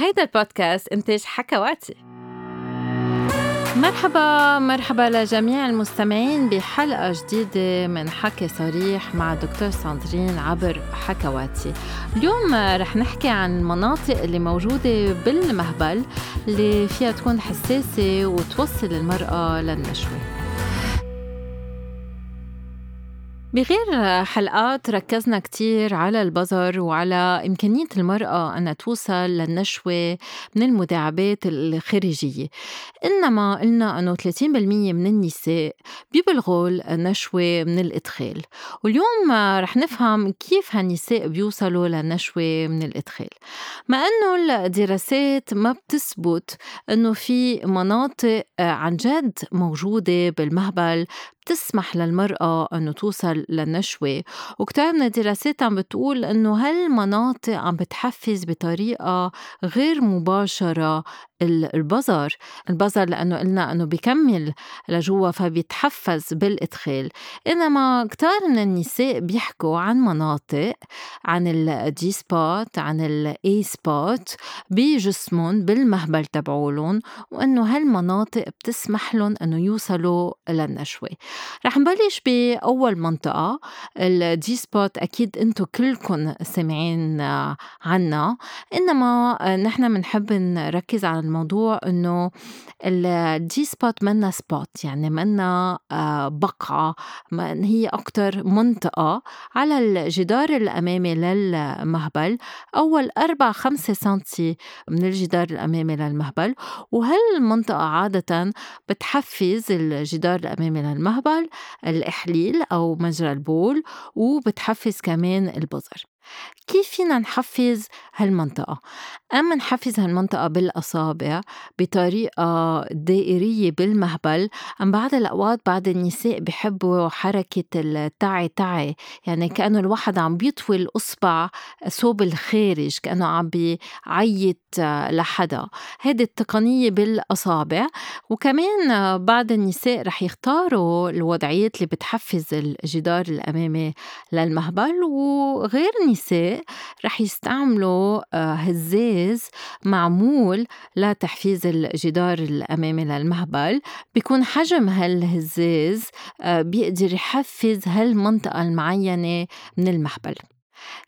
هيدا البودكاست إنتاج حكواتي. مرحبا مرحبا لجميع المستمعين بحلقة جديدة من حكي صريح مع دكتور ساندرين عبر حكواتي. اليوم رح نحكي عن المناطق اللي موجودة بالمهبل اللي فيها تكون حساسة وتوصل المرأة للنشوة. بغير حلقات ركزنا كتير على البظر وعلى إمكانية المرأة أن توصل للنشوة من المداعبات الخارجية. إنما قلنا أنه 30% من النساء بيبلغوا النشوة من الإدخال. واليوم رح نفهم كيف هالنساء بيوصلوا للنشوة من الإدخال. مع أنه الدراسات ما بتثبت أنه في مناطق عن جد موجودة بالمهبل بتسمح للمرأة أنه توصل للنشوة. وكتير من الدراسات عم بتقول أنه هالمناطق عم بتحفز بطريقة غير مباشرة البظر البظر لأنه قلنا أنه بيكمل لجوا فبيتحفز بالإدخال. إنما كتار من النساء بيحكوا عن مناطق عن ال G spot عن ال A spot بجسمهم بالمهبل تبعولن وأنه هالمناطق بتسمح لهم أنه يوصلوا للنشوة. رح نبلش بأول منطقة. ال G spot أكيد أنتو كلكم سامعين عنها إنما نحن بنحب نركز على الموضوع إنه ال G spot منا spot يعني منا آه، بقعة. هي أكتر منطقة على الجدار الأمامي للمهبل. أول أربع خمسة سنتي من الجدار الأمامي للمهبل. وهالمنطقة عادة بتحفز الجدار الأمامي للمهبل الإحليل أو مجرى البول وبتحفز كمان البظر كيف فينا نحفز هالمنطقة؟ أما نحفز هالمنطقة بالأصابع بطريقة دائرية بالمهبل أم بعض الأوقات بعض النساء بحبوا حركة التعي تعي يعني كأنه الواحد عم بيطوي الأصبع صوب الخارج كأنه عم بيعيط لحدا هيدي التقنية بالأصابع وكمان بعض النساء رح يختاروا الوضعيات اللي بتحفز الجدار الأمامي للمهبل وغير النساء رح يستعملوا آه، هزاز معمول لتحفيز الجدار الأمامي للمهبل. بيكون حجم هالهزاز آه، بيقدر يحفز هالمنطقة المعينة من المهبل.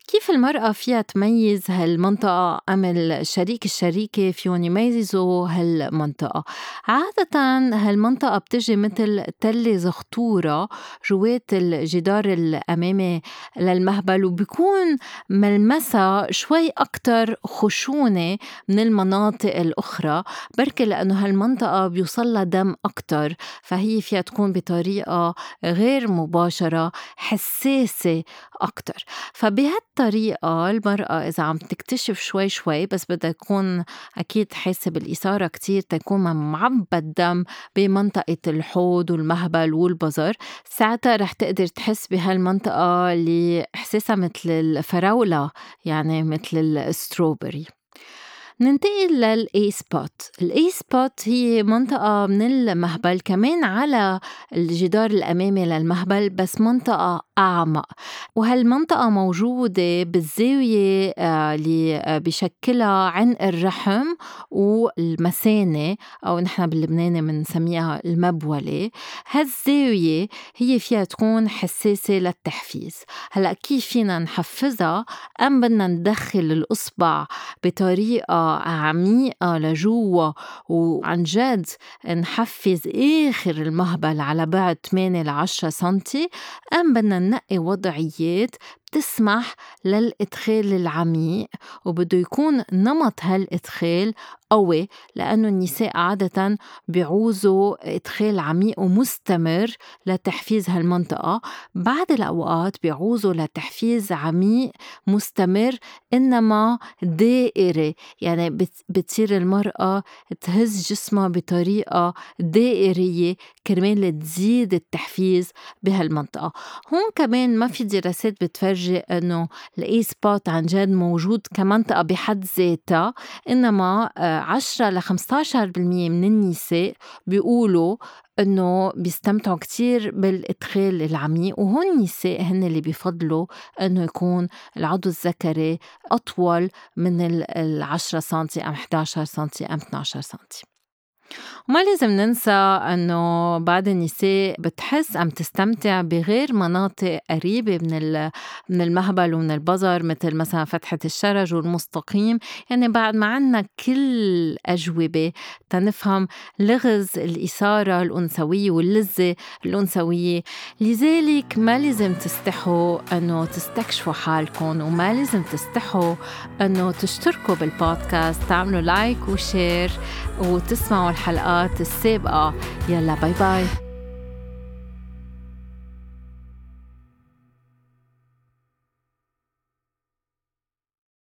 كيف المرأة فيها تميز؟ هالمنطقة أم الشريك الشريكة فيهم يميزوا؟ هالمنطقة عادة هالمنطقة بتجي مثل تلة زخطورة جوات الجدار الأمامي للمهبل وبيكون ملمسها شوي أكتر خشونة من المناطق الأخرى. بركي لأنه هالمنطقة بيوصلها دم أكتر فهي فيها تكون بطريقة غير مباشرة حساسة أكتر. فبهالطريقة الطريقة المرأة إذا عم تكتشف شوي شوي بس بدها يكون أكيد حاسة بالإثارة كتير تكون معبى دم بمنطقة الحوض والمهبل والبظر ساعتها رح تقدر تحس بهالمنطقة اللي إحساسها مثل الفراولة يعني مثل ال strawberry. ننتقل لل A spot ال A spot هي منطقة من المهبل كمان على الجدار الأمامي للمهبل بس منطقة أعمق. وهالمنطقة موجودة بالزاوية آه، اللي بشكلها عنق الرحم والمثانة أو نحن باللبناني بنسميها المبولة. هالزاوية هي فيها تكون حساسة للتحفيز. هلأ كيف فينا نحفزها؟ أم بدنا ندخل الإصبع بطريقة عميقة لجوا وعن جد نحفز آخر المهبل على بعد 8 ل 10 سنتي. أم بدنا ننقي وضعيات بتسمح للإدخال العميق وبده يكون نمط هالإدخال قوي لأنه النساء عادة بيعوزوا إدخال عميق ومستمر لتحفيز هالمنطقة. بعد الأوقات بيعوزوا لتحفيز عميق مستمر إنما دائري يعني بتصير المرأة تهز جسمها بطريقة دائرية كرمال تزيد التحفيز بهالمنطقة. هون كمان ما في دراسات بتفرجي إنه ال A spot عن جد موجود كمنطقة بحد ذاتها إنما 10 ل 15% من النساء بيقولوا إنه بيستمتعوا كتير بالإدخال العميق وهون النساء هن اللي بيفضلوا إنه يكون العضو الذكري أطول من ال 10 سنتي أم 11 سنتي أم 12 سنتي. وما لازم ننسى إنه بعض النساء بتحس عم تستمتع بغير مناطق قريبة من من المهبل ومن البظر مثل مثلا فتحة الشرج والمستقيم. يعني بعد ما عنا كل أجوبة تنفهم لغز الإثارة الأنثوية واللذة الأنثوية. لذلك ما لازم تستحوا إنه تستكشفوا حالكم وما لازم تستحوا إنه تشتركوا بالبودكاست تعملوا like و share وتسمعوا الحلقات السابقة. يلا باي باي